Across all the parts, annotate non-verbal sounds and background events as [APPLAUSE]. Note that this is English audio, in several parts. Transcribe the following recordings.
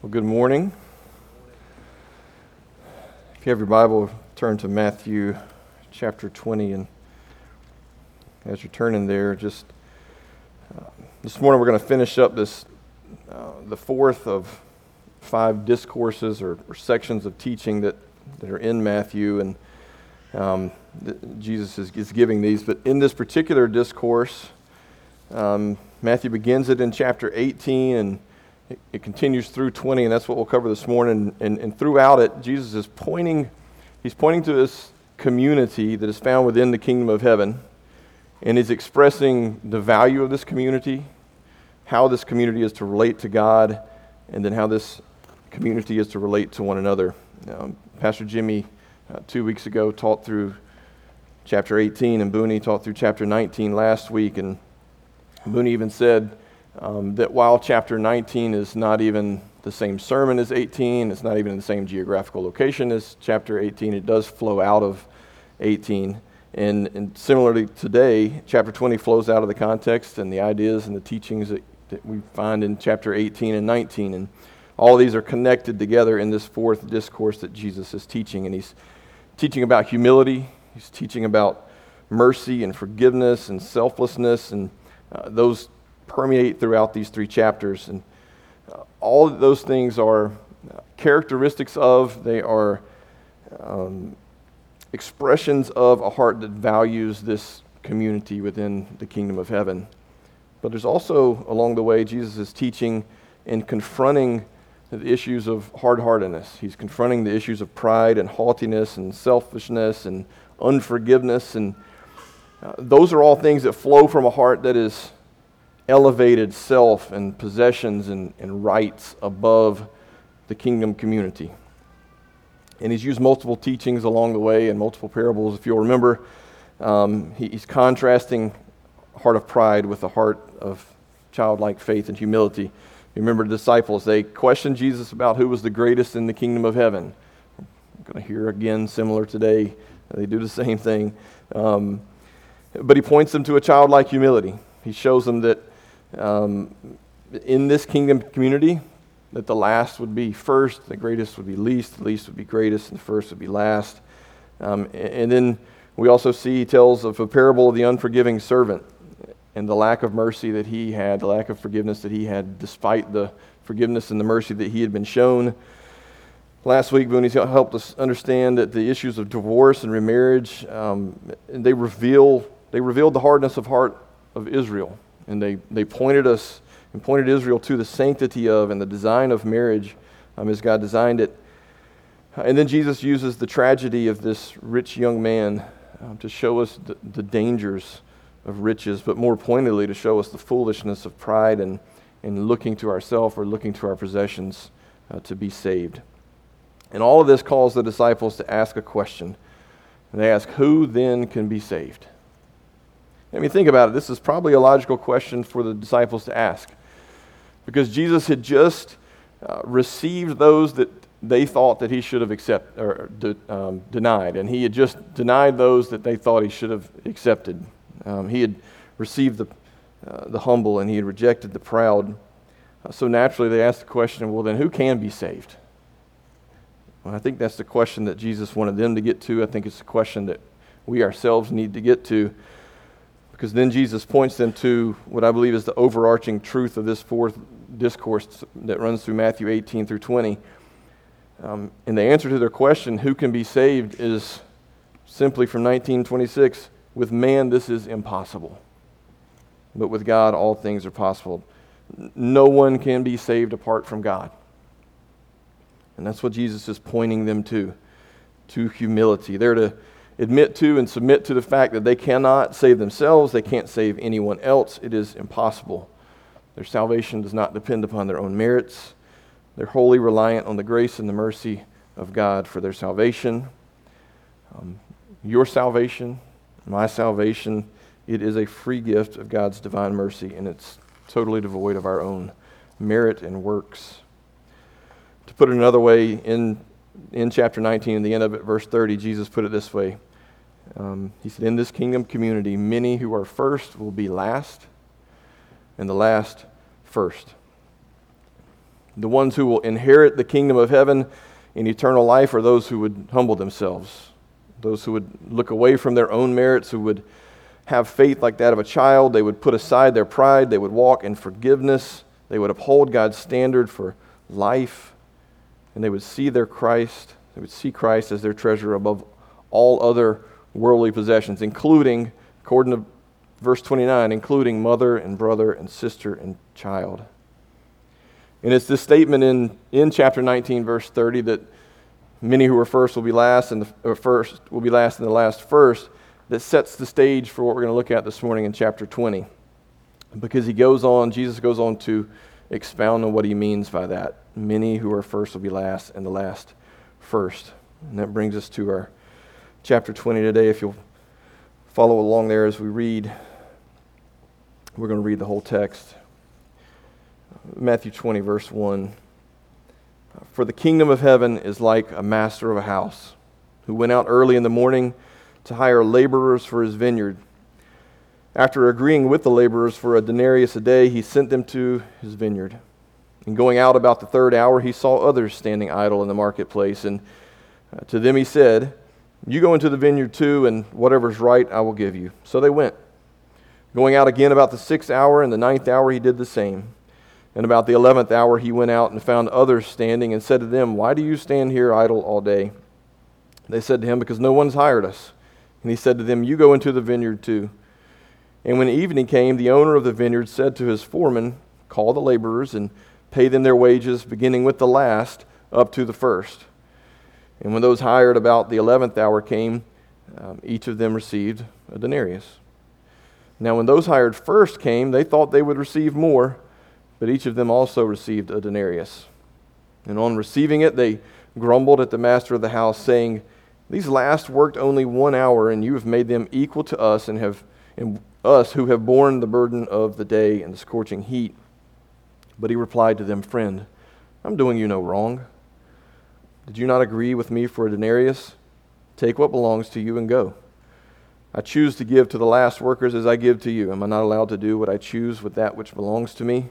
Well, good morning. If you have your Bible, turn to Matthew chapter 20. And as you're turning there, just uh, this morning we're going to finish up this, uh, the fourth of five discourses or, or, sections of teaching that, that are in Matthew. And um, Jesus is, is, giving these. But in this particular discourse, um, Matthew begins it in chapter 18 and it, it, continues through 20, and that's what we'll cover this morning. And, and throughout it, Jesus is pointing, he's pointing to this community that is found within the kingdom of heaven, and he's expressing the value of this community, how this community is to relate to God, and then how this community is to relate to one another. Um, Pastor Jimmy, uh, two weeks ago, taught through chapter 18, and Booney taught through chapter 19 last week, and Booney even said, um, that while chapter 19 is not even the same sermon as 18, it's not even in the same geographical location as chapter 18, it does flow out of 18. And, and similarly today, chapter 20 flows out of the context and the ideas and the teachings that, that we find in chapter 18 and 19. And all these are connected together in this fourth discourse that Jesus is teaching. And he's teaching about humility, he's teaching about mercy and forgiveness and selflessness and uh, those permeate throughout these three chapters. And uh, all those things are characteristics of, they are um, expressions of a heart that values this community within the kingdom of heaven. But there's also, along the way, Jesus is teaching and confronting the issues of hard heartedness. He's confronting the issues of pride and haughtiness and selfishness and unforgiveness. And uh, those are all things that flow from a heart that is elevated self and possessions and, and rights above the kingdom community. And he's used multiple teachings along the way and multiple parables. If you'll remember, um, he, he's contrasting heart of pride with the heart of childlike faith and humility. Remember the disciples, they questioned Jesus about who was the greatest in the kingdom of heaven. I'm going to hear again similar today. They do the same thing. Um, but he points them to a childlike humility. He shows them that um, in this kingdom community that the last would be first, the greatest would be least, the least would be greatest, and the first would be last. Um, and then we also see he tells of a parable of the unforgiving servant and the lack of mercy that he had, the lack of forgiveness that he had, despite the forgiveness and the mercy that he had been shown. Last week, Booney's helped us understand that the issues of divorce and remarriage, um, they reveal they revealed the hardness of heart of Israel and they, they pointed us and pointed Israel to the sanctity of and the design of marriage um, as God designed it. And then Jesus uses the tragedy of this rich young man um, to show us the, the, dangers of riches, but more pointedly to show us the foolishness of pride and, and looking to ourselves or looking to our possessions uh, to be saved. And all of this calls the disciples to ask a question. And they ask, Who then can be saved? I mean, think about it. This is probably a logical question for the disciples to ask. Because Jesus had just uh, received those that they thought that he should have accepted or, de, um, denied, and he had just denied those that they thought he should have accepted. Um, he had received the, uh, the humble and he had rejected the proud. Uh, so naturally, they asked the question well, then who can be saved? Well, I think that's the question that Jesus wanted them to get to. I think it's the question that we ourselves need to get to because then Jesus points them to what I believe is the overarching truth of this fourth discourse that runs through Matthew 18 through 20. Um, and the answer to their question, who can be saved, is simply from 1926 with man, this is impossible. But with God, all things are possible. No one can be saved apart from God. And that's what Jesus is pointing them to, to humility. They're to admit to and submit to the fact that they cannot save themselves, they can't save anyone else. It is impossible. Their salvation does not depend upon their own merits. They're wholly reliant on the grace and the mercy of God for their salvation. Um, your salvation, my salvation, it is a free gift of God's divine mercy, and it's totally devoid of our own merit and works. To put it another way, in, in chapter 19, in the end of it, verse 30, Jesus put it this way um, he said, In this kingdom community, many who are first will be last, and the last first. The ones who will inherit the kingdom of heaven in eternal life are those who would humble themselves, those who would look away from their own merits, who would have faith like that of a child. They would put aside their pride. They would walk in forgiveness. They would uphold God's standard for life. And they would see their Christ. They would see Christ as their treasure above all other worldly possessions, including, according to verse 29, including mother and brother and sister and child. And it's this statement in, in chapter 19, verse 30, that many who are first will be last, and the first will be last, and the last first, that sets the stage for what we're going to look at this morning in chapter 20. Because he goes on, Jesus goes on to expound on what he means by that. Many who are first will be last, and the last first. And that brings us to our chapter 20 today. If you'll follow along there as we read, we're going to read the whole text. Matthew 20, verse 1. For the kingdom of heaven is like a master of a house who went out early in the morning to hire laborers for his vineyard. After agreeing with the laborers for a denarius a day, he sent them to his vineyard. And going out about the third hour, he saw others standing idle in the marketplace. And uh, to them he said, You go into the vineyard too, and whatever's right I will give you. So they went. Going out again about the sixth hour and the ninth hour, he did the same. And about the eleventh hour, he went out and found others standing and said to them, Why do you stand here idle all day? They said to him, Because no one's hired us. And he said to them, You go into the vineyard too. And when evening came, the owner of the vineyard said to his foreman, Call the laborers and pay them their wages, beginning with the last up to the first. And when those hired about the eleventh hour came, um, each of them received a denarius. Now, when those hired first came, they thought they would receive more, but each of them also received a denarius. And on receiving it, they grumbled at the master of the house, saying, These last worked only one hour, and you have made them equal to us, and have and us who have borne the burden of the day and the scorching heat. But he replied to them, Friend, I'm doing you no wrong. Did you not agree with me for a denarius? Take what belongs to you and go. I choose to give to the last workers as I give to you. Am I not allowed to do what I choose with that which belongs to me?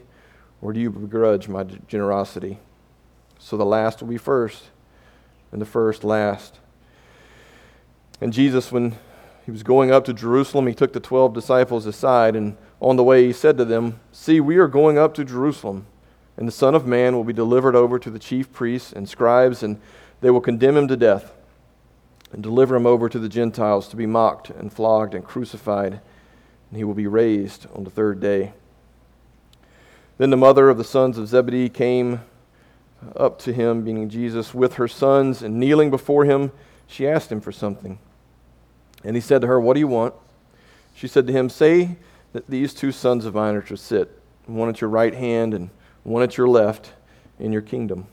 Or do you begrudge my generosity? So the last will be first, and the first last. And Jesus, when he was going up to Jerusalem, he took the twelve disciples aside, and on the way he said to them, See, we are going up to Jerusalem, and the Son of Man will be delivered over to the chief priests and scribes, and they will condemn him to death and deliver him over to the Gentiles to be mocked and flogged and crucified, and he will be raised on the third day. Then the mother of the sons of Zebedee came up to him, being Jesus, with her sons, and kneeling before him, she asked him for something. And he said to her, What do you want? She said to him, Say that these two sons of mine are to sit, one at your right hand and one at your left, in your kingdom.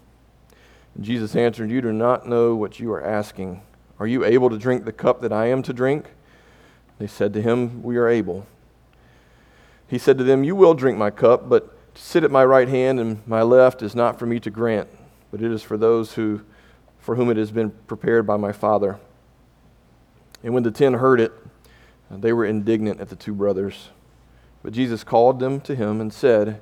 And Jesus answered, You do not know what you are asking. Are you able to drink the cup that I am to drink? They said to him, We are able. He said to them, You will drink my cup, but to sit at my right hand and my left is not for me to grant, but it is for those who, for whom it has been prepared by my Father. And when the ten heard it, they were indignant at the two brothers. But Jesus called them to him and said,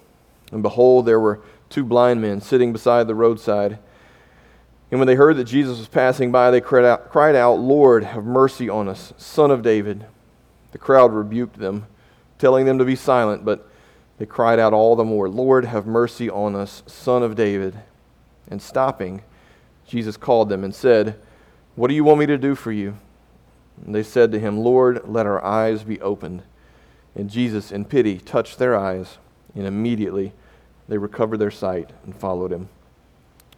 And behold, there were two blind men sitting beside the roadside. And when they heard that Jesus was passing by, they cried out, cried out, Lord, have mercy on us, Son of David. The crowd rebuked them, telling them to be silent, but they cried out all the more, Lord, have mercy on us, Son of David. And stopping, Jesus called them and said, What do you want me to do for you? And they said to him, Lord, let our eyes be opened. And Jesus, in pity, touched their eyes, and immediately they recovered their sight and followed him.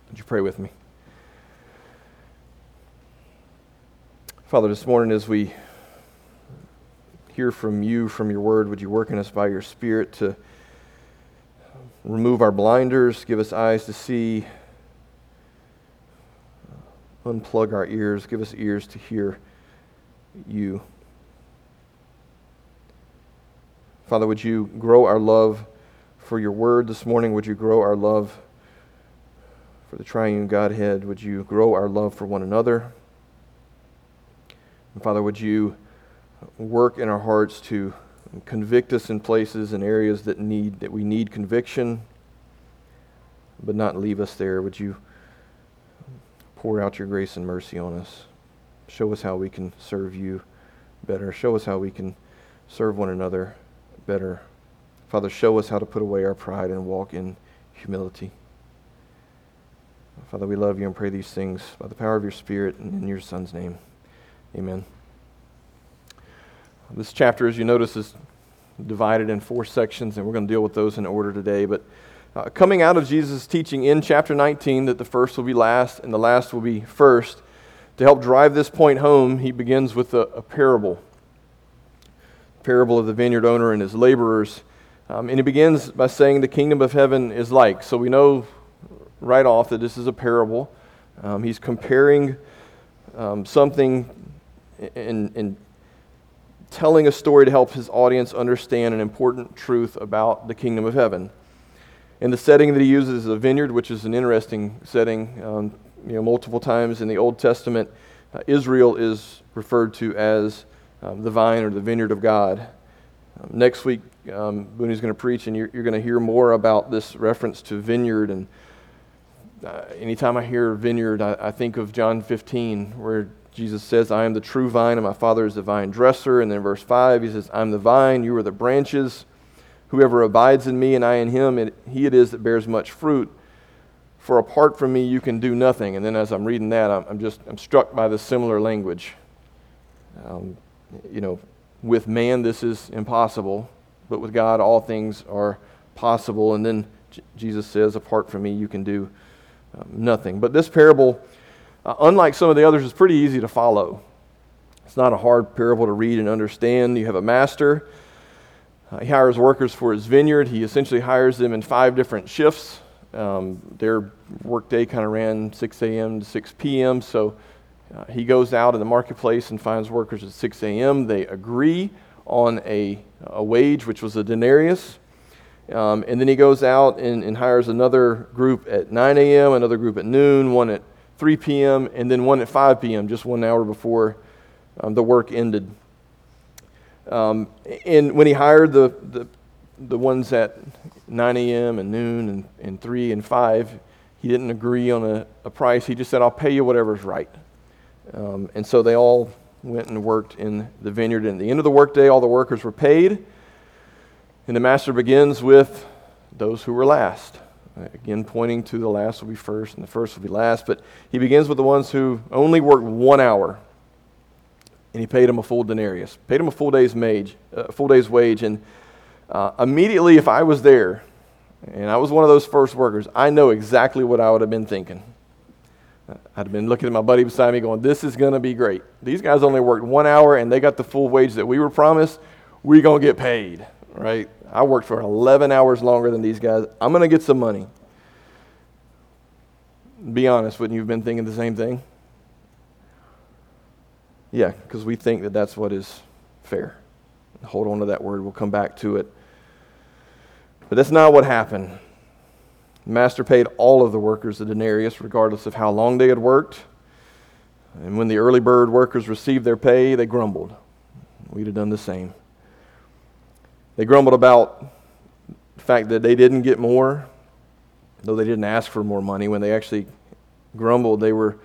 Would you pray with me? Father, this morning as we hear from you, from your word, would you work in us by your Spirit to remove our blinders, give us eyes to see, unplug our ears, give us ears to hear you. Father, would you grow our love for your word this morning? Would you grow our love for the triune Godhead? Would you grow our love for one another? And Father, would you work in our hearts to convict us in places and areas that need that we need conviction, but not leave us there? Would you pour out your grace and mercy on us? Show us how we can serve you better. Show us how we can serve one another better. Father, show us how to put away our pride and walk in humility. Father, we love you and pray these things by the power of your Spirit and in your Son's name. Amen. This chapter, as you notice, is divided in four sections, and we're going to deal with those in order today. But uh, coming out of Jesus' teaching in chapter 19 that the first will be last and the last will be first, to help drive this point home, he begins with a, a parable parable of the vineyard owner and his laborers. Um, and he begins by saying the kingdom of heaven is like. So we know right off that this is a parable. Um, he's comparing um, something and, telling a story to help his audience understand an important truth about the kingdom of heaven. And the setting that he uses is a vineyard, which is an interesting setting. Um, you know, multiple times in the Old Testament, uh, Israel is referred to as um, the vine or the vineyard of God. Um, next week, um, Booney's going to preach, and you're, you're going to hear more about this reference to vineyard. And uh, anytime I hear vineyard, I, I, think of John 15, where Jesus says, I am the true vine, and my Father is the vine dresser. And then verse 5, he says, I'm the vine, you are the branches. Whoever abides in me and I in him, it, he it is that bears much fruit. For apart from me, you can do nothing. And then as I'm reading that, I'm, I'm just I'm struck by the similar language. Um, you know, with man this is impossible, but with God all things are possible. And then Jesus says, apart from me, you can do um, nothing. But this parable, uh, unlike some of the others, is pretty easy to follow. It's not a hard parable to read and understand. You have a master. Uh, he hires workers for his vineyard. He essentially hires them in five different shifts. Um, their workday kind of ran 6 a.m. to 6 p.m. So uh, he goes out in the marketplace and finds workers at 6 a.m. They agree on a, a wage, which was a denarius. Um, and then he goes out and, and, hires another group at 9 a.m., another group at noon, one at 3 p.m., and then one at 5 p.m., just one hour before um, the work ended. Um, and when he hired the, the, the ones at 9 a.m. and noon and, and 3 and 5, he didn't agree on a, a price. He just said, I'll pay you whatever's right. Um, and so they all went and worked in the vineyard. And at the end of the workday, all the workers were paid. And the master begins with those who were last. Again, pointing to the last will be first and the first will be last. But he begins with the ones who only worked one hour. And he paid them a full denarius, paid them a full day's, wage, uh, full day's wage. And uh, immediately, if I was there and I was one of those first workers, I know exactly what I would have been thinking. I'd been looking at my buddy beside me going, This is going to be great. These guys only worked one hour and they got the full wage that we were promised. We're going to get paid, right? I worked for 11 hours longer than these guys. I'm going to get some money. Be honest, wouldn't you have been thinking the same thing? Yeah, because we think that that's what is fair. Hold on to that word. We'll come back to it. But that's not what happened. The master paid all of the workers a denarius, regardless of how long they had worked. And when the early bird workers received their pay, they grumbled. We'd have done the same. They grumbled about the fact that they didn't get more, though they didn't ask for more money. When they actually grumbled, they were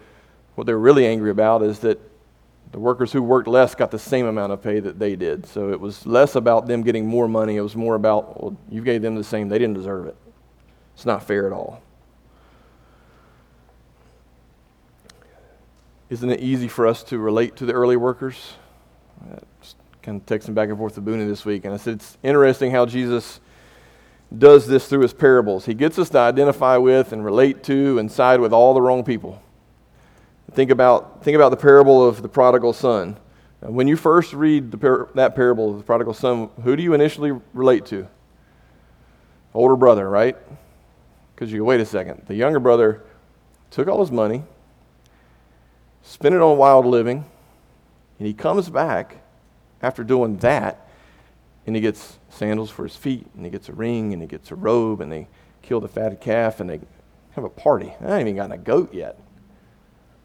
what they were really angry about is that the workers who worked less got the same amount of pay that they did. So it was less about them getting more money. It was more about, well, you gave them the same. They didn't deserve it. It's not fair at all. Isn't it easy for us to relate to the early workers? Just kind of texting back and forth to Booney this week, and I said it's interesting how Jesus does this through his parables. He gets us to identify with and relate to and side with all the wrong people. Think about, think about the parable of the prodigal son. When you first read par- that parable of the prodigal son, who do you initially relate to? older brother, right? Because you go, wait a second. The younger brother took all his money, spent it on wild living, and he comes back after doing that, and he gets sandals for his feet, and he gets a ring, and he gets a robe, and they kill the fatted calf, and they have a party. I haven't even gotten a goat yet.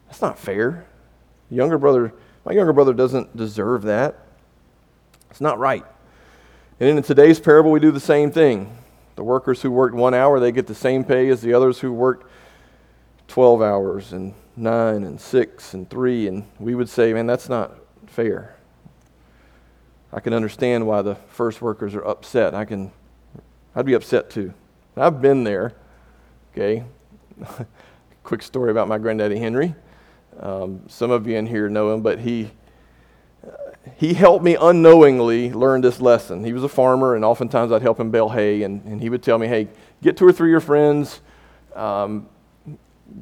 That's not fair. The younger brother, my younger brother doesn't deserve that. It's not right. And in today's parable, we do the same thing. The workers who worked one hour, they get the same pay as the others who worked 12 hours and nine and six and three. And we would say, man, that's not fair. I can understand why the first workers are upset. I can, I'd be upset too. I've been there. Okay. [LAUGHS] Quick story about my granddaddy Henry. Um, some of you in here know him, but he he helped me unknowingly learn this lesson. He was a farmer, and oftentimes I'd help him bale hay, and, and he would tell me, hey, get two or three of your friends, um,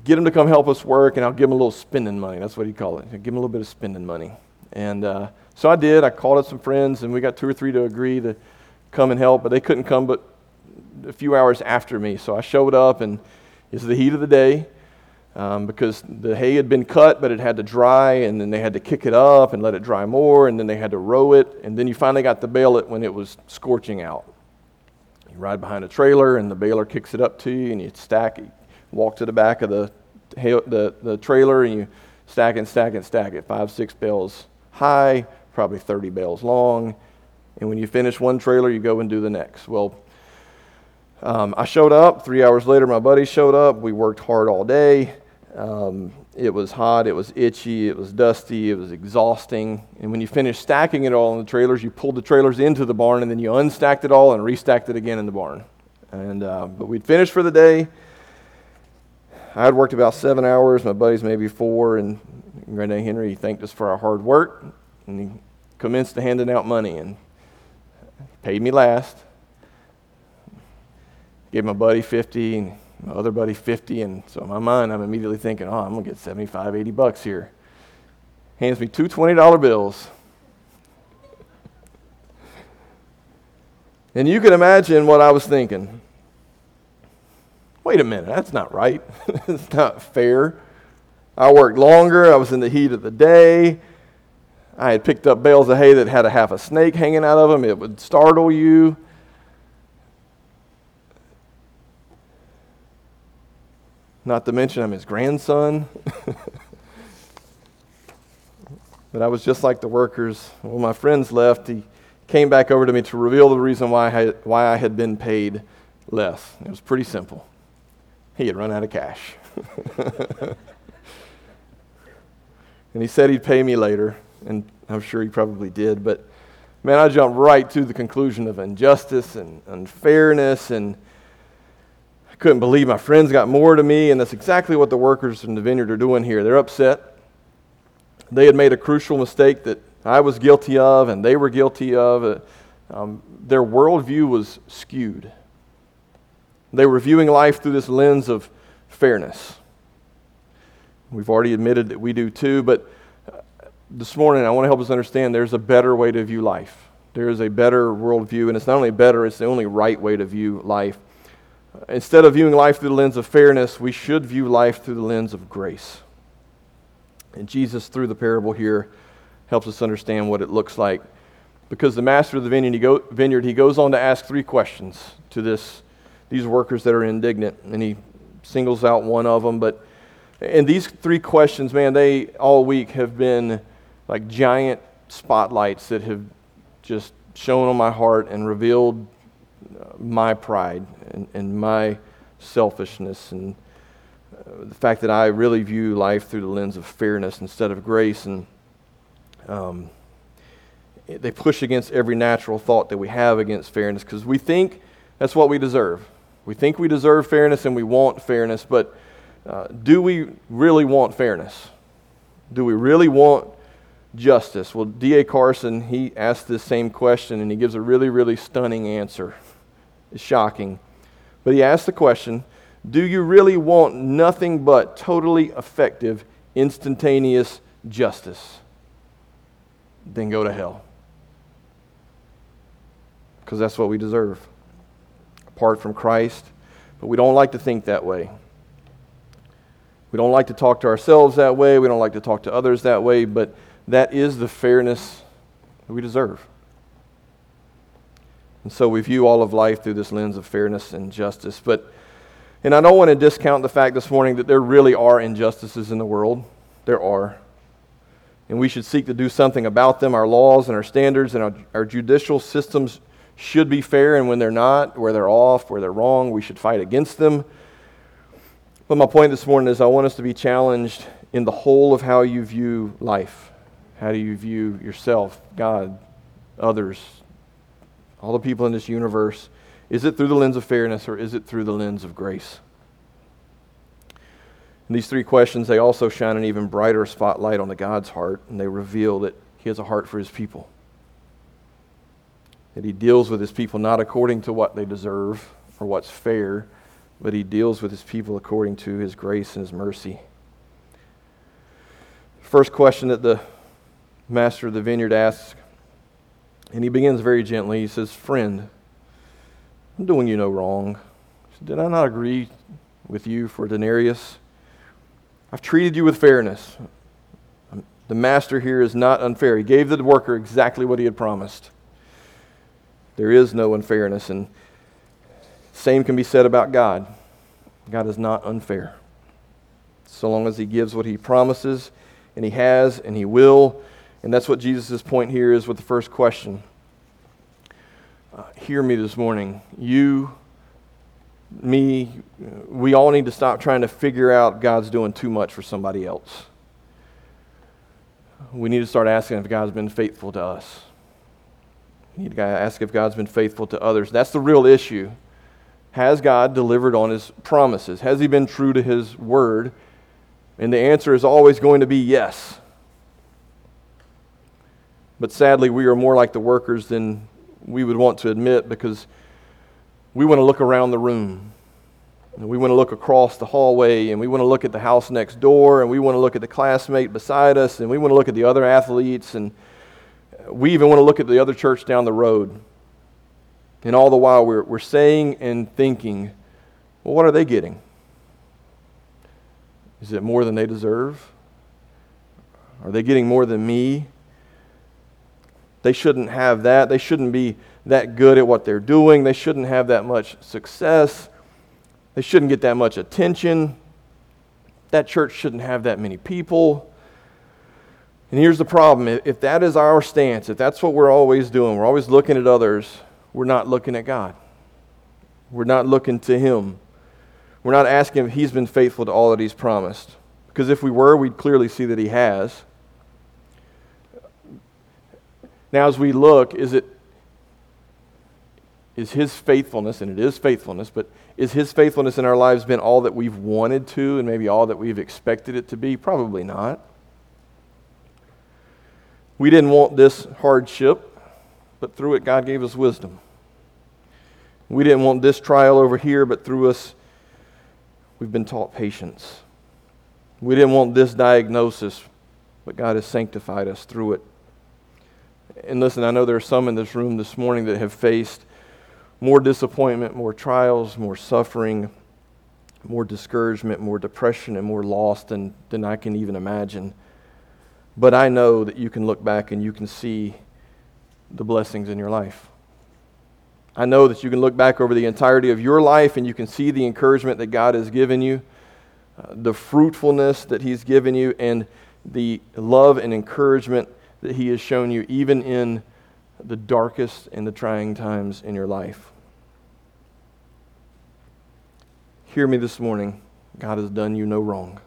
get them to come help us work, and I'll give them a little spending money. That's what he called it. I'd give them a little bit of spending money. And uh, so I did. I called up some friends, and we got two or three to agree to come and help, but they couldn't come but a few hours after me. So I showed up, and it's the heat of the day um, because the hay had been cut, but it had to dry, and then they had to kick it up and let it dry more, and then they had to row it, and then you finally got to bale it when it was scorching out. You ride behind a trailer, and the baler kicks it up to you, and you stack it, walk to the back of the, the, the trailer, and you stack and stack and stack it, five, six bales high, probably 30 bales long. And when you finish one trailer, you go and do the next. Well, um, I showed up. Three hours later, my buddy showed up. We worked hard all day. Um, it was hot, it was itchy, it was dusty, it was exhausting. And when you finished stacking it all in the trailers, you pulled the trailers into the barn and then you unstacked it all and restacked it again in the barn. And uh, but we'd finished for the day. I had worked about seven hours. My buddies maybe four, and Granddad Henry thanked us for our hard work, and he commenced to handing out money and paid me last. Gave my buddy fifty, and my other buddy 50 and so in my mind i'm immediately thinking oh i'm going to get 75 80 bucks here. Hands me two $20 bills. And you can imagine what i was thinking. Wait a minute that's not right. [LAUGHS] It's not fair. I worked longer i was in the heat of the day. I had picked up bales of hay that had a half a snake hanging out of them it would startle you Not to mention, I'm his grandson. [LAUGHS] but I was just like the workers. When my friends left, he came back over to me to reveal the reason why I had, why I had been paid less. It was pretty simple. He had run out of cash. [LAUGHS] and he said he'd pay me later, and I'm sure he probably did. But man, I jumped right to the conclusion of injustice and unfairness and couldn't believe my friends got more to me, and that's exactly what the workers in the vineyard are doing here. They're upset. They had made a crucial mistake that I was guilty of, and they were guilty of. Uh, um, their worldview was skewed. They were viewing life through this lens of fairness. We've already admitted that we do too, but uh, this morning I want to help us understand there's a better way to view life. There is a better worldview, and it's not only better, it's the only right way to view life. Instead of viewing life through the lens of fairness, we should view life through the lens of grace. And Jesus, through the parable here, helps us understand what it looks like. Because the master of the vineyard he, go, vineyard, he goes on to ask three questions to this, these workers that are indignant. And he singles out one of them. But and these three questions, man, they all week have been like giant spotlights that have just shown on my heart and revealed my pride and, and my selfishness and uh, the fact that I really view life through the lens of fairness instead of grace. And um, they push against every natural thought that we have against fairness because we think that's what we deserve. We think we deserve fairness and we want fairness, but uh, do we really want fairness? Do we really want justice? Well, D.A. Carson, he asked this same question and he gives a really, really stunning answer is shocking. But he asked the question Do you really want nothing but totally effective, instantaneous justice? Then go to hell. Because that's what we deserve. apart from Christ. But we don't like to think that way. We don't like to talk to ourselves that way. We don't like to talk to others that way. But that is the fairness that we deserve. And so we view all of life through this lens of fairness and justice. But, and I don't want to discount the fact this morning that there really are injustices in the world. There are. And we should seek to do something about them. Our laws and our standards and our, our judicial systems should be fair, and when they're not, where they're off, where they're wrong, we should fight against them. But my point this morning is I want us to be challenged in the whole of how you view life. How do you view yourself, God, others, all the people in this universe? Is it through the lens of fairness or is it through the lens of grace? And these three questions, they also shine an even brighter spotlight on the God's heart, and they reveal that He has a heart for His people that he deals with his people not according to what they deserve or what's fair, but he deals with his people according to his grace and his mercy. First question that the master of the vineyard asks, and he begins very gently. He says, Friend, I'm doing you no wrong. Did I not agree with you for denarius? I've treated you with fairness. The master here is not unfair. He gave the worker exactly what he had promised. There is no unfairness. And same can be said about God. God is not unfair. So long as He gives what He promises, and He has, and He will. And that's what Jesus' point here is with the first question. Uh, hear me this morning. You, me, we all need to stop trying to figure out God's doing too much for somebody else. We need to start asking if God's been faithful to us. You need to ask if God's been faithful to others. That's the real issue. Has God delivered on his promises? Has he been true to his word? And the answer is always going to be yes. But sadly, we are more like the workers than we would want to admit because we want to look around the room. And we want to look across the hallway, and we want to look at the house next door, and we want to look at the classmate beside us, and we want to look at the other athletes, and we even want to look at the other church down the road. And all the while, we're, we're saying and thinking, well, what are they getting? Is it more than they deserve? Are they getting more than me? They shouldn't have that. They shouldn't be that good at what they're doing. They shouldn't have that much success. They shouldn't get that much attention. That church shouldn't have that many people. And here's the problem if that is our stance, if that's what we're always doing, we're always looking at others, we're not looking at God. We're not looking to Him. We're not asking if He's been faithful to all that He's promised. Because if we were, we'd clearly see that He has. Now, as we look, is it is his faithfulness, and it is faithfulness, but is his faithfulness in our lives been all that we've wanted to and maybe all that we've expected it to be? Probably not. We didn't want this hardship, but through it, God gave us wisdom. We didn't want this trial over here, but through us, we've been taught patience. We didn't want this diagnosis, but God has sanctified us through it. And listen, I know there are some in this room this morning that have faced more disappointment, more trials, more suffering, more discouragement, more depression, and more loss than, than I can even imagine. But I know that you can look back and you can see the blessings in your life. I know that you can look back over the entirety of your life and you can see the encouragement that God has given you, uh, the fruitfulness that He's given you, and the love and encouragement that He has shown you, even in the darkest and the trying times in your life. Hear me this morning. God has done you no wrong.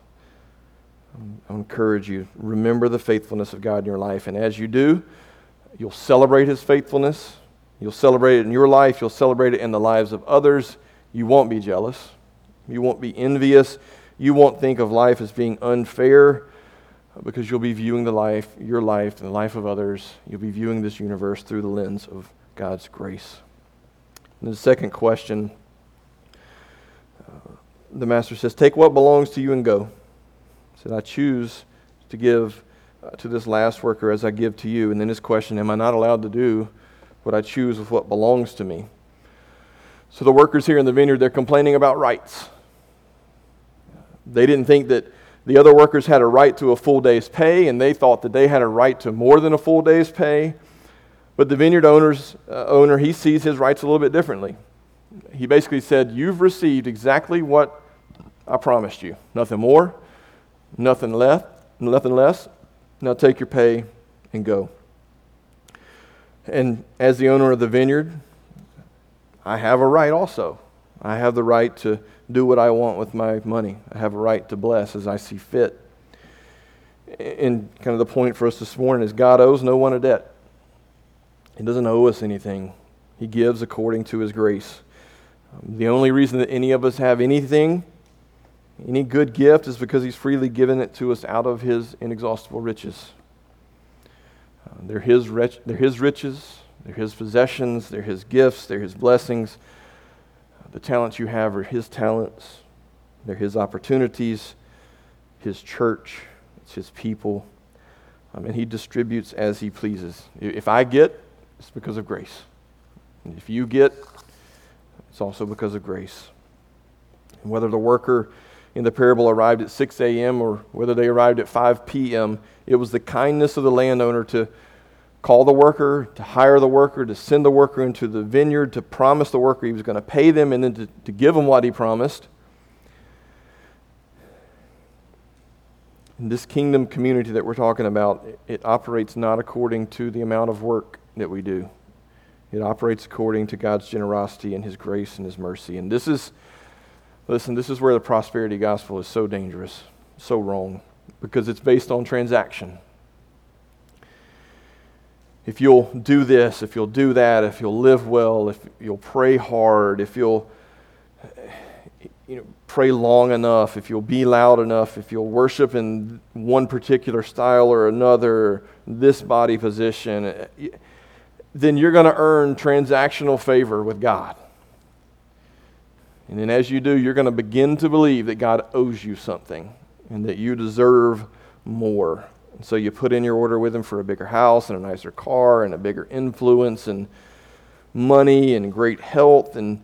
I encourage you, remember the faithfulness of God in your life. And as you do, you'll celebrate his faithfulness. You'll celebrate it in your life. You'll celebrate it in the lives of others. You won't be jealous. You won't be envious. You won't think of life as being unfair because you'll be viewing the life, your life, and the life of others. You'll be viewing this universe through the lens of God's grace. And the second question uh, the master says, Take what belongs to you and go said, I choose to give uh, to this last worker as I give to you. And then his question, Am I not allowed to do what I choose with what belongs to me? So the workers here in the vineyard, they're complaining about rights. They didn't think that the other workers had a right to a full day's pay, and they thought that they had a right to more than a full day's pay. But the vineyard owner's, uh, owner, he sees his rights a little bit differently. He basically said, You've received exactly what I promised you. Nothing more, nothing less, nothing less. Now take your pay and go. And as the owner of the vineyard, I have a right also. I have the right to do what I want with my money. I have a right to bless as I see fit. And kind of the point for us this morning is God owes no one a debt. He doesn't owe us anything. He gives according to his grace. Um, the only reason that any of us have anything, any good gift, is because he's freely given it to us out of his inexhaustible riches. Uh, they're, his rich, they're his riches, they're his possessions, they're his gifts, they're his blessings. The talents you have are His talents, they're His opportunities, His church, it's His people. Um, and He distributes as He pleases. If I get, it's because of grace. And if you get, it's also because of grace. And whether the worker in the parable arrived at 6 a.m. or whether they arrived at 5 p.m., it was the kindness of the landowner to call the worker, to hire the worker, to send the worker into the vineyard, to promise the worker he was going to pay them and then to, to give them what he promised. In this kingdom community that we're talking about, it operates not according to the amount of work that we do. It operates according to God's generosity and His grace and His mercy. And this is, listen, this is where the prosperity gospel is so dangerous, so wrong, because it's based on transaction if you'll do this, if you'll do that, if you'll live well, if you'll pray hard, if you'll you know, pray long enough, if you'll be loud enough, if you'll worship in one particular style or another, this body position, eh, then you're going to earn transactional favor with God. And then as you do, you're going to begin to believe that God owes you something and that you deserve more. And so you put in your order with him for a bigger house and a nicer car and a bigger influence and money and great health. And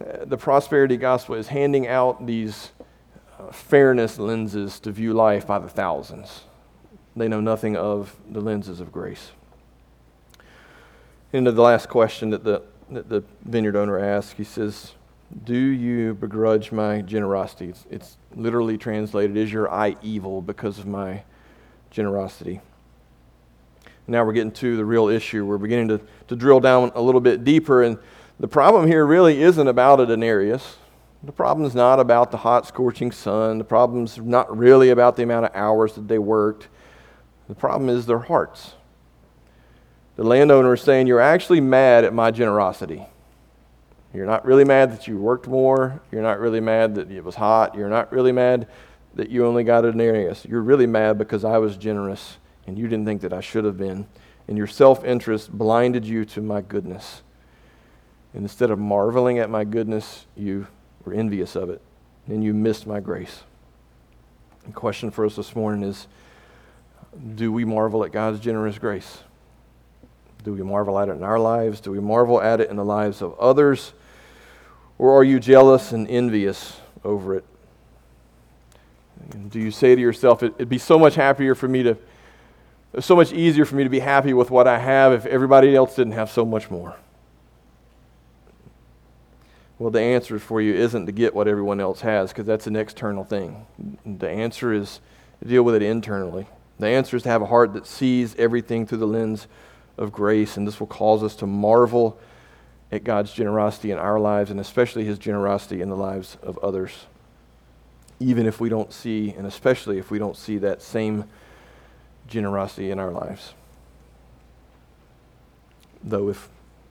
uh, the prosperity gospel is handing out these uh, fairness lenses to view life by the thousands. They know nothing of the lenses of grace. Into the last question that the, that the vineyard owner asks, he says, Do you begrudge my generosity? It's, it's literally translated, Is your eye evil because of my generosity. Now we're getting to the real issue. We're beginning to, to drill down a little bit deeper. And the problem here really isn't about a denarius. The problem is not about the hot, scorching sun. The problem is not really about the amount of hours that they worked. The problem is their hearts. The landowner is saying, You're actually mad at my generosity. You're not really mad that you worked more. You're not really mad that it was hot. You're not really mad that you only got a denarius. You're really mad because I was generous and you didn't think that I should have been. And your self interest blinded you to my goodness. And instead of marveling at my goodness, you were envious of it and you missed my grace. The question for us this morning is do we marvel at God's generous grace? Do we marvel at it in our lives? Do we marvel at it in the lives of others? Or are you jealous and envious over it? And do you say to yourself, it'd be so much happier for me to, so much easier for me to be happy with what I have if everybody else didn't have so much more? Well, the answer for you isn't to get what everyone else has because that's an external thing. The answer is to deal with it internally. The answer is to have a heart that sees everything through the lens of grace, and this will cause us to marvel at God's generosity in our lives and especially his generosity in the lives of others even if we don't see, and especially if we don't see that same generosity in our lives. Though, if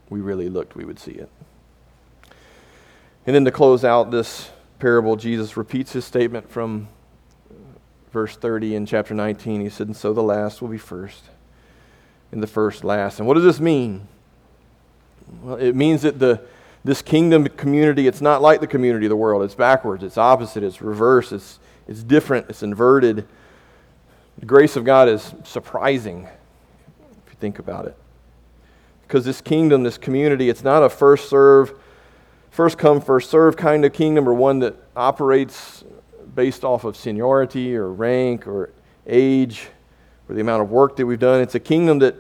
we really looked, we would see it. And then to close out this parable, Jesus repeats his statement from verse 30 in chapter 19. He said, And so the last will be first, and the first last. And what does this mean? Well, it means that the this kingdom community, it's not like the community of the world. It's backwards, it's opposite, it's reverse, it's, it's different, it's inverted. The grace of God is surprising if you think about it. Because this kingdom, this community, it's not a first serve, first come, first serve kind of kingdom, or one that operates based off of seniority or rank or age or the amount of work that we've done. It's a kingdom that,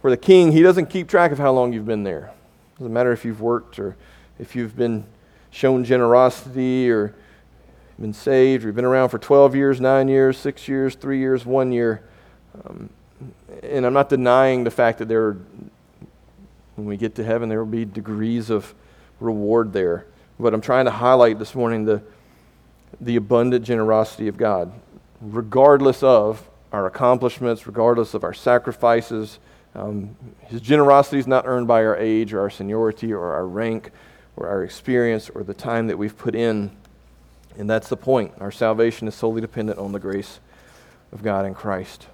where the king, he doesn't keep track of how long you've been there. Doesn't matter if you've worked or if you've been shown generosity or been saved or you've been around for 12 years, 9 years, 6 years, 3 years, 1 year. Um, and I'm not denying the fact that there are, when we get to heaven, there will be degrees of reward there. But I'm trying to highlight this morning the, the abundant generosity of God, regardless of our accomplishments, regardless of our sacrifices. Um, his generosity is not earned by our age or our seniority or our rank or our experience or the time that we've put in. And that's the point. Our salvation is solely dependent on the grace of God in Christ.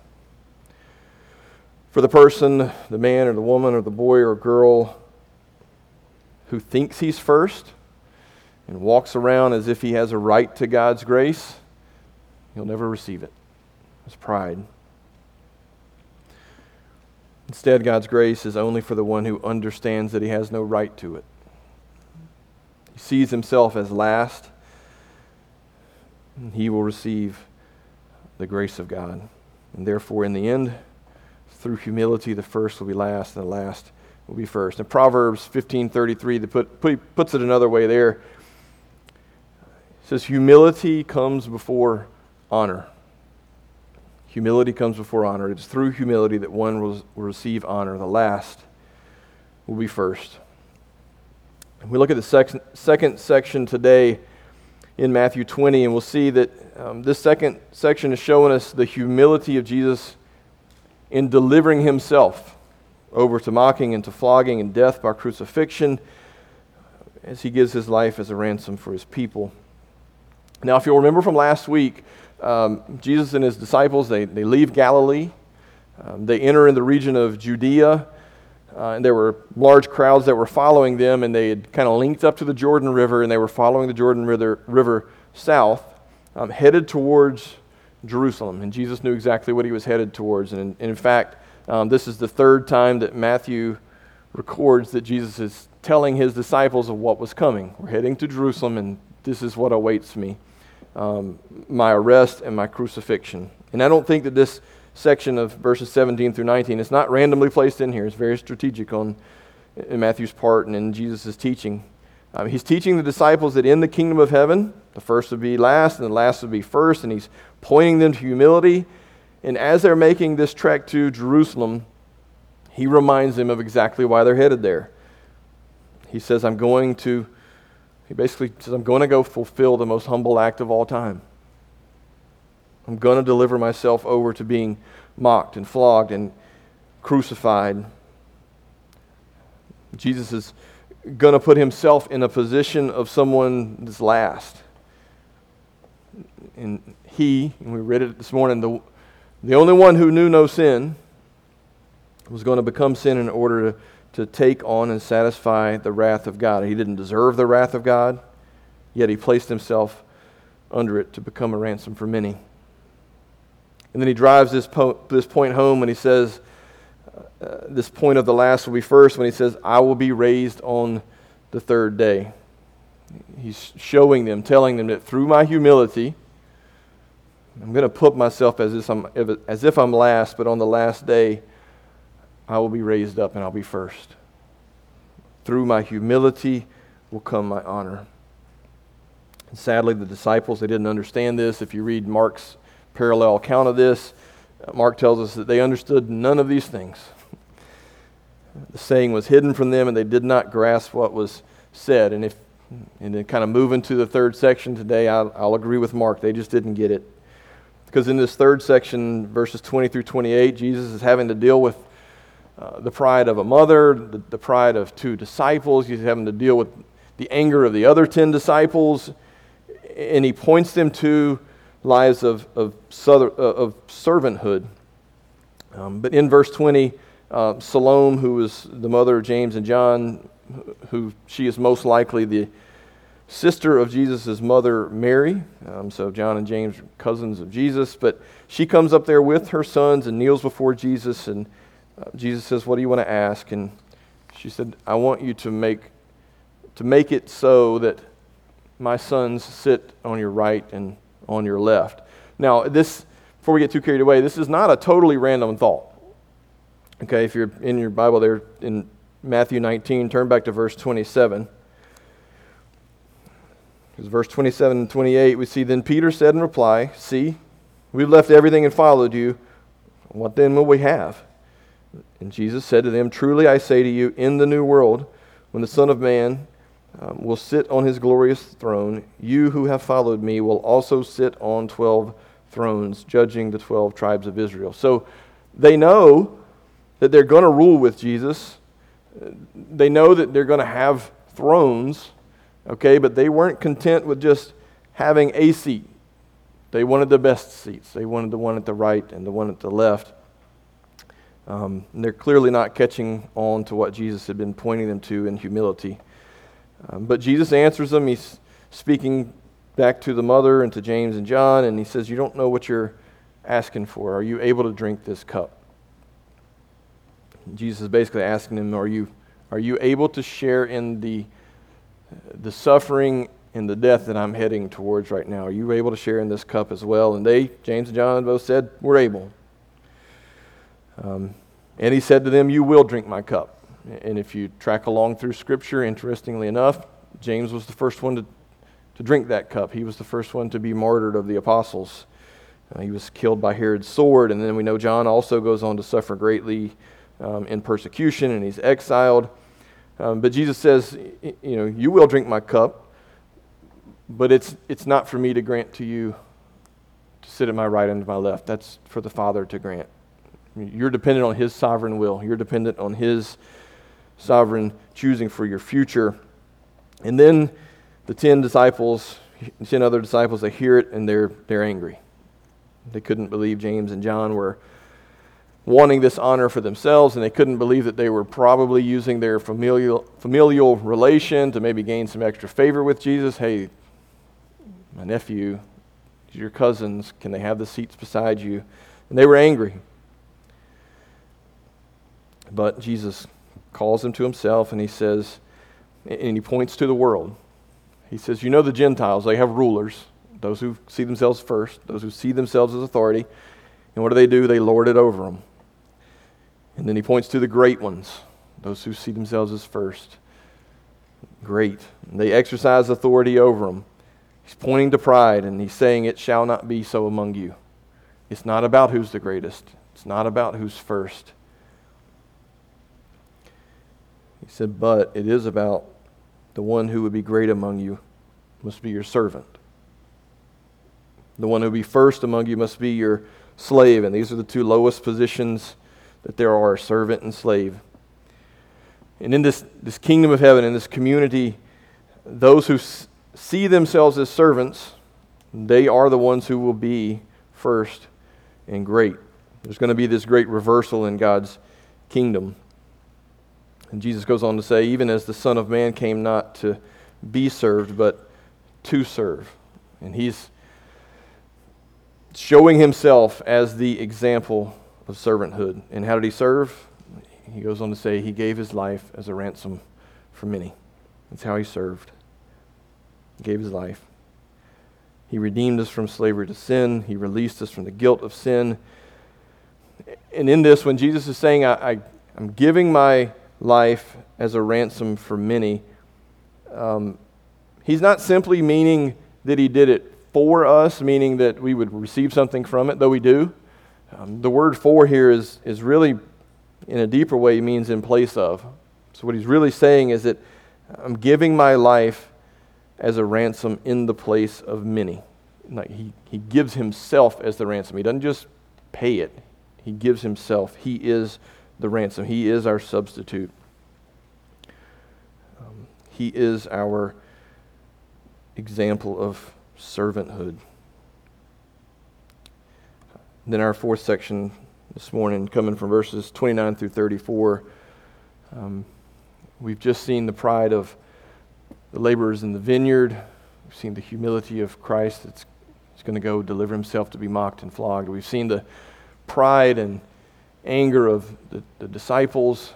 For the person, the man or the woman or the boy or girl who thinks he's first and walks around as if he has a right to God's grace, he'll never receive it. It's pride. Instead, God's grace is only for the one who understands that he has no right to it. He sees himself as last, and he will receive the grace of God. And therefore, in the end, through humility, the first will be last, and the last will be first. In Proverbs 15:33, the put, put, puts it another way there. It says, Humility comes before honor. Humility comes before honor. It is through humility that one will, receive honor. The last will be first. And we look at the sec- second section today in Matthew 20, and we'll see that um, this second section is showing us the humility of Jesus in delivering himself over to mocking and to flogging and death by crucifixion as he gives his life as a ransom for his people. Now, if you'll remember from last week, um, Jesus and his disciples, they, they leave Galilee. Um, they enter in the region of Judea, uh, and there were large crowds that were following them, and they had kind of linked up to the Jordan River, and they were following the Jordan River, river south, um, headed towards Jerusalem. And Jesus knew exactly what he was headed towards. And, and in fact, um, this is the third time that Matthew records that Jesus is telling his disciples of what was coming. We're heading to Jerusalem, and this is what awaits me um, my arrest and my crucifixion. And I don't think that this section of verses 17 through 19 is not randomly placed in here. It's very strategic on in Matthew's part and in Jesus' teaching. Um, he's teaching the disciples that in the kingdom of heaven, the first would be last and the last would be first, and he's pointing them to humility. And as they're making this trek to Jerusalem, he reminds them of exactly why they're headed there. He says, I'm going to he basically says, I'm going to go fulfill the most humble act of all time. I'm going to deliver myself over to being mocked and flogged and crucified. Jesus is going to put himself in a position of someone that's last. And he, and we read it this morning, the, the only one who knew no sin was going to become sin in order to to take on and satisfy the wrath of God. He didn't deserve the wrath of God, yet he placed himself under it to become a ransom for many. And then he drives this, po- this point home when he says, uh, This point of the last will be first, when he says, I will be raised on the third day. He's showing them, telling them that through my humility, I'm going to put myself as if, I'm, as if I'm last, but on the last day, I will be raised up and I'll be first. Through my humility will come my honor. And sadly, the disciples, they didn't understand this. If you read Mark's parallel account of this, uh, Mark tells us that they understood none of these things. The saying was hidden from them and they did not grasp what was said. And if and then kind of moving to the third section today, I'll, I'll agree with Mark. They just didn't get it. Because in this third section, verses 20 through 28, Jesus is having to deal with uh, the pride of a mother, the, the pride of two disciples. He's having to deal with the anger of the other 10 disciples. And he points them to lives of, of, uh, of servanthood. Um, but in verse 20, uh, Salome, who was the mother of James and John, who she is most likely the sister of Jesus' mother, Mary. Um, so John and James are cousins of Jesus. But she comes up there with her sons and kneels before Jesus and uh, Jesus says, What do you want to ask? And she said, I want you to make to make it so that my sons sit on your right and on your left. Now, this, before we get too carried away, this is not a totally random thought. Okay, if you're in your Bible there in Matthew 19, turn back to verse 27. Because verse 27 and 28, we see, Then Peter said in reply, See, we've left everything and followed you. What then will we have? And Jesus said to them, Truly I say to you, in the new world, when the Son of Man um, will sit on his glorious throne, you who have followed me will also sit on 12 thrones, judging the 12 tribes of Israel. So they know that they're going to rule with Jesus. They know that they're going to have thrones, okay, but they weren't content with just having a seat. They wanted the best seats. They wanted the one at the right and the one at the left. Um, they're clearly not catching on to what Jesus had been pointing them to in humility. Um, but Jesus answers them. He's speaking back to the mother and to James and John, and he says, You don't know what you're asking for. Are you able to drink this cup? Jesus is basically asking them, Are you, are you able to share in the, the suffering and the death that I'm heading towards right now? Are you able to share in this cup as well? And they, James and John, both said, We're able. Um, and he said to them, You will drink my cup. And if you track along through Scripture, interestingly enough, James was the first one to, to drink that cup. He was the first one to be martyred of the apostles. Uh, he was killed by Herod's sword. And then we know John also goes on to suffer greatly um, in persecution and he's exiled. Um, but Jesus says, You know, you will drink my cup, but it's, it's not for me to grant to you to sit at my right and my left. That's for the Father to grant. You're dependent on His sovereign will. You're dependent on His sovereign choosing for your future. And then the ten disciples, ten other disciples, they hear it and they're, they're angry. They couldn't believe James and John were wanting this honor for themselves, and they couldn't believe that they were probably using their familial, familial relation to maybe gain some extra favor with Jesus. Hey, my nephew, your cousins, can they have the seats beside you? And they were angry. But Jesus calls them to himself and he says, and he points to the world. He says, You know the Gentiles, they have rulers, those who see themselves first, those who see themselves as authority. And what do they do? They lord it over them. And then he points to the great ones, those who see themselves as first. Great. And they exercise authority over them. He's pointing to pride and he's saying, It shall not be so among you. It's not about who's the greatest, it's not about who's first. He said, But it is about the one who would be great among you must be your servant. The one who would be first among you must be your slave. And these are the two lowest positions that there are servant and slave. And in this, this kingdom of heaven, in this community, those who s- see themselves as servants, they are the ones who will be first and great. There's going to be this great reversal in God's kingdom. And Jesus goes on to say, even as the Son of Man came not to be served, but to serve. And he's showing himself as the example of servanthood. And how did he serve? He goes on to say he gave his life as a ransom for many. That's how he served. He gave his life. He redeemed us from slavery to sin. He released us from the guilt of sin. And in this, when Jesus is saying, I, I, am giving my life as a ransom for many, um, he's not simply meaning that he did it for us, meaning that we would receive something from it, though we do. Um, the word for here is, is really, in a deeper way, means in place of. So, what he's really saying is that I'm giving my life as a ransom in the place of many. Like he, he gives himself as the ransom. He doesn't just pay it, he gives himself. He is the ransom, he is our substitute. Um, he is our example of servanthood. Then our fourth section this morning, coming from verses 29 through 34, um, we've just seen the pride of the laborers in the vineyard. We've seen the humility of Christ that's he's going to go deliver himself to be mocked and flogged. We've seen the pride and anger of the, the disciples.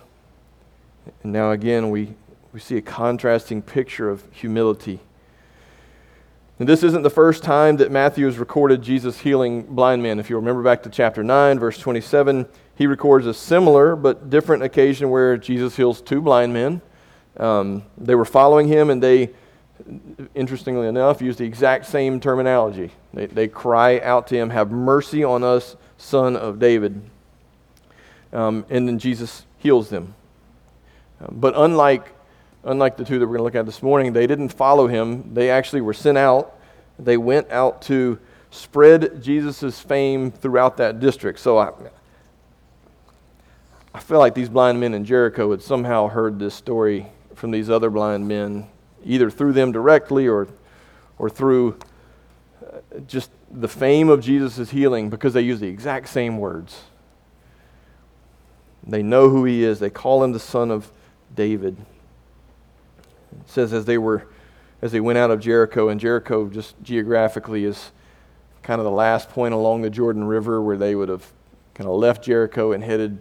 And now again, we, We see a contrasting picture of humility. And this isn't the first time that Matthew has recorded Jesus healing blind men. If you remember back to chapter 9, verse 27, he records a similar but different occasion where Jesus heals two blind men. Um, they were following him, and they, interestingly enough, used the exact same terminology. They, they cry out to him, Have mercy on us, son of David. Um, and then Jesus heals them. Um, but unlike unlike the two that we're going to look at this morning, they didn't follow him. They actually were sent out. They went out to spread Jesus' fame throughout that district. So I, I feel like these blind men in Jericho had somehow heard this story from these other blind men, either through them directly or, or through uh, just the fame of Jesus' healing because they use the exact same words. They know who he is, they call him the son of David. It says as they were as they went out of Jericho, and Jericho just geographically is kind of the last point along the Jordan River where they would have kind of left Jericho and headed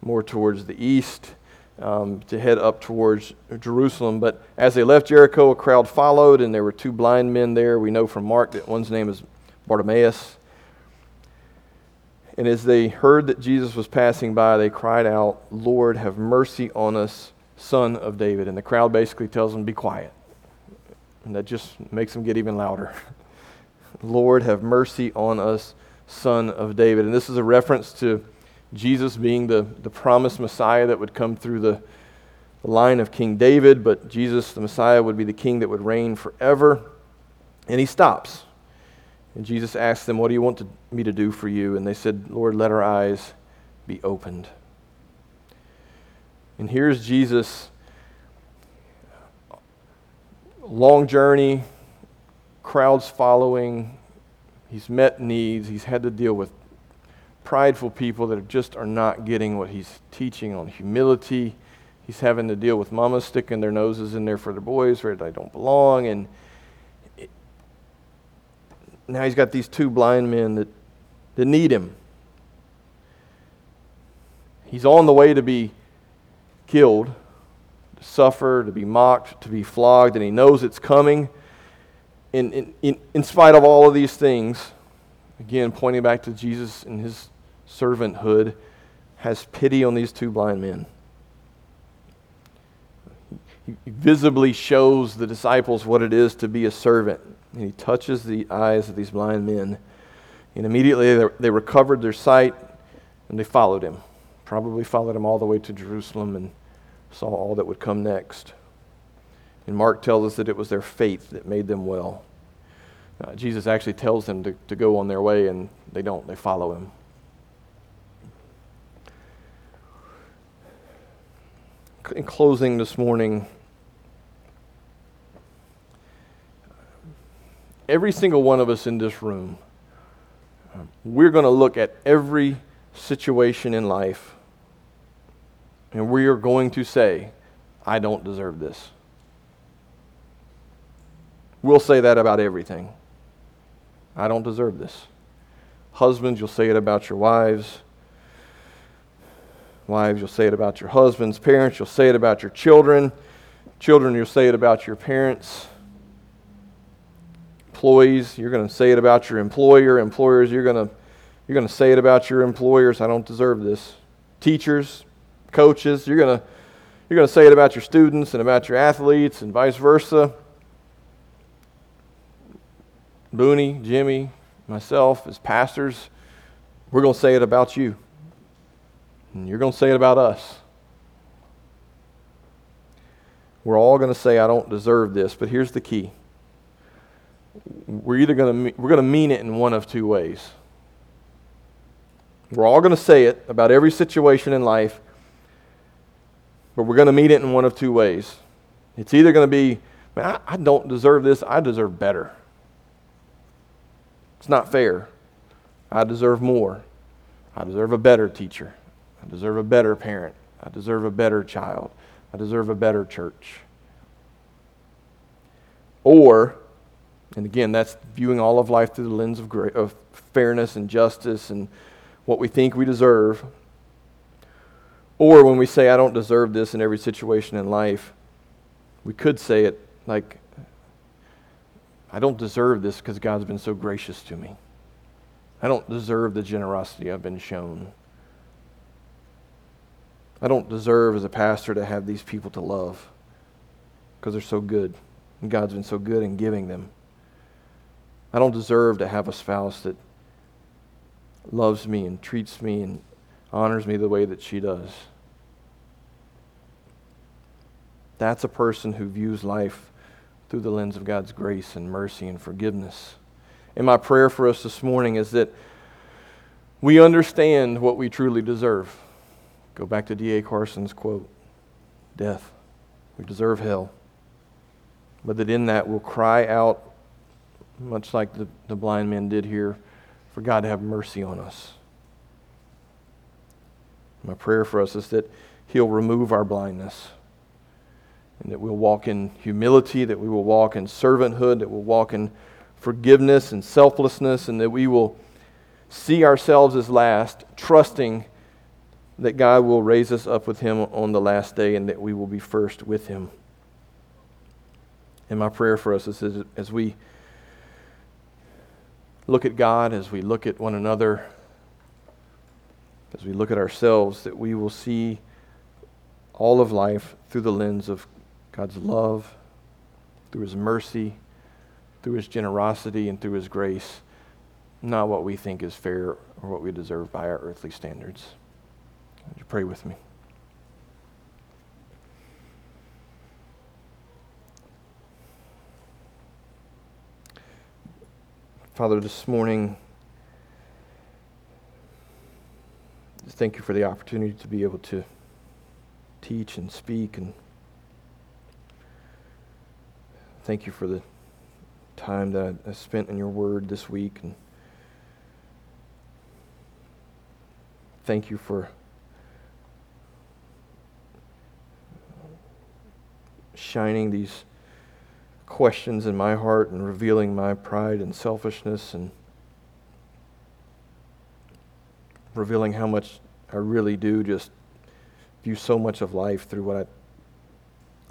more towards the east um, to head up towards Jerusalem. But as they left Jericho, a crowd followed, and there were two blind men there. We know from Mark that one's name is Bartimaeus. And as they heard that Jesus was passing by, they cried out, Lord, have mercy on us son of David. And the crowd basically tells them, be quiet. And that just makes them get even louder. [LAUGHS] Lord, have mercy on us, son of David. And this is a reference to Jesus being the, the promised Messiah that would come through the, the line of King David, but Jesus, the Messiah, would be the king that would reign forever. And he stops. And Jesus asked them, What do you want to, me to do for you? And they said, Lord, let our eyes be opened. And here's Jesus. Long journey, crowds following. He's met needs. He's had to deal with prideful people that just are not getting what he's teaching on humility. He's having to deal with mamas sticking their noses in there for their boys where they don't belong. And now he's got these two blind men that, that need him. He's on the way to be killed, to suffer, to be mocked, to be flogged, and he knows it's coming. In, in, in, spite of all of these things, again, pointing back to Jesus and his servanthood, has pity on these two blind men. He visibly shows the disciples what it is to be a servant. And he touches the eyes of these blind men. And immediately they recovered their sight and they followed him probably followed him all the way to Jerusalem and saw all that would come next. And Mark tells us that it was their faith that made them well. Uh, Jesus actually tells them to, to go on their way, and they don't. They follow him. In closing this morning, every single one of us in this room, we're going to look at every situation in life and we are going to say, I don't deserve this. We'll say that about everything. I don't deserve this. Husbands, you'll say it about your wives. Wives, you'll say it about your husbands. Parents, you'll say it about your children. Children, you'll say it about your parents. Employees, you're going to say it about your employer. Employers, you're going to, you're going to say it about your employers. I don't deserve this. Teachers, coaches. You're going to you're going to say it about your students and about your athletes and vice versa. Booney, Jimmy, myself, as pastors, we're going to say it about you. And you're going to say it about us. We're all going to say, I don't deserve this, but here's the key. We're either going to, we're going to mean it in one of two ways. We're all going to say it about every situation in life, but we're going to mean it in one of two ways. It's either going to be, man, I, I don't deserve this, I deserve better. It's not fair. I deserve more. I deserve a better teacher. I deserve a better parent. I deserve a better child. I deserve a better church. Or, and again, that's viewing all of life through the lens of, of fairness and justice and what we think we deserve. Or when we say, I don't deserve this in every situation in life, We could say it like, I don't deserve this because God's been so gracious to me. I don't deserve the generosity I've been shown. I don't deserve as a pastor to have these people to love because they're so good. And God's been so good in giving them. I don't deserve to have a spouse that loves me and treats me and honors me the way that she does. That's a person who views life through the lens of God's grace and mercy and forgiveness. And my prayer for us this morning is that we understand what we truly deserve. Go back to D.A. Carson's quote death. We deserve hell. But that in that we'll cry out, much like the, the blind man did here, for God to have mercy on us. My prayer for us is that He'll remove our blindness and that we'll walk in humility, that we will walk in servanthood, that we'll walk in forgiveness and selflessness, and that we will see ourselves as last, trusting that God will raise us up with Him on the last day and that we will be first with Him. And my prayer for us is as, as we look at God, as we look at one another, as we look at ourselves, that we will see all of life through the lens of God's love, through His mercy, through His generosity, and through His grace, not what we think is fair or what we deserve by our earthly standards. Would you pray with me? Father, this morning, thank you for the opportunity to be able to teach and speak and thank you for the time that I spent in your word this week and thank you for shining these questions in my heart and revealing my pride and selfishness and revealing how much I really do just view so much of life through what I,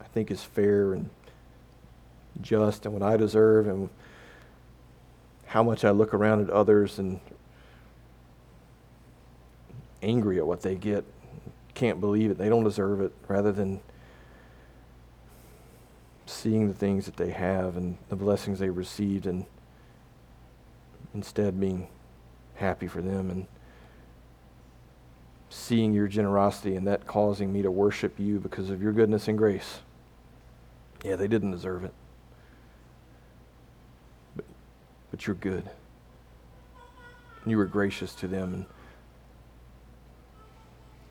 I think is fair and just and what I deserve and how much I look around at others and angry at what they get. Can't believe it. They don't deserve it rather than seeing the things that they have and the blessings they received and instead being happy for them and seeing your generosity and that causing me to worship you because of your goodness and grace. Yeah, they didn't deserve it. But, but you're good. And you were gracious to them and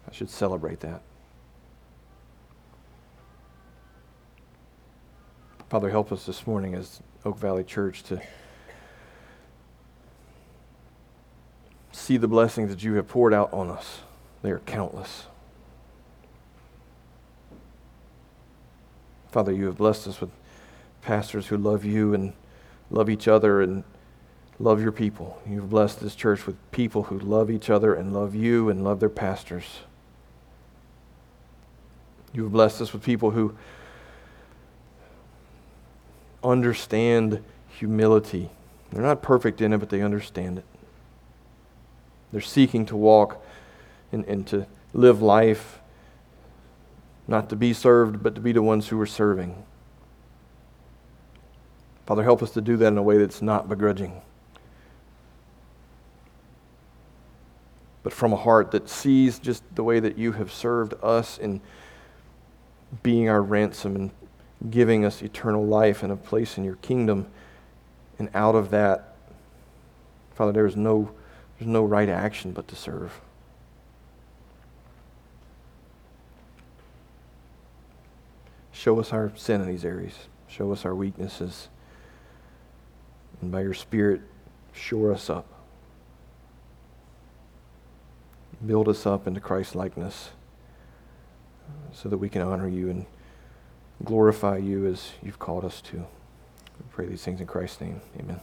I should celebrate that. Father, help us this morning as Oak Valley Church to see the blessings that you have poured out on us. They are countless. Father, you have blessed us with pastors who love you and love each other and love your people. You've blessed this church with people who love each other and love you and love their pastors. You've blessed us with people who understand humility. They're not perfect in it, but they understand it. They're seeking to walk and, and to live life, not to be served, but to be the ones who are serving. Father, help us to do that in a way that's not begrudging, but from a heart that sees just the way that you have served us in being our ransom and giving us eternal life and a place in your kingdom. And out of that, Father, there is no, there's no right action but to serve. Show us our sin in these areas. Show us our weaknesses. And by your Spirit, shore us up. Build us up into Christ likeness so that we can honor you and glorify you as you've called us to. We pray these things in Christ's name. Amen.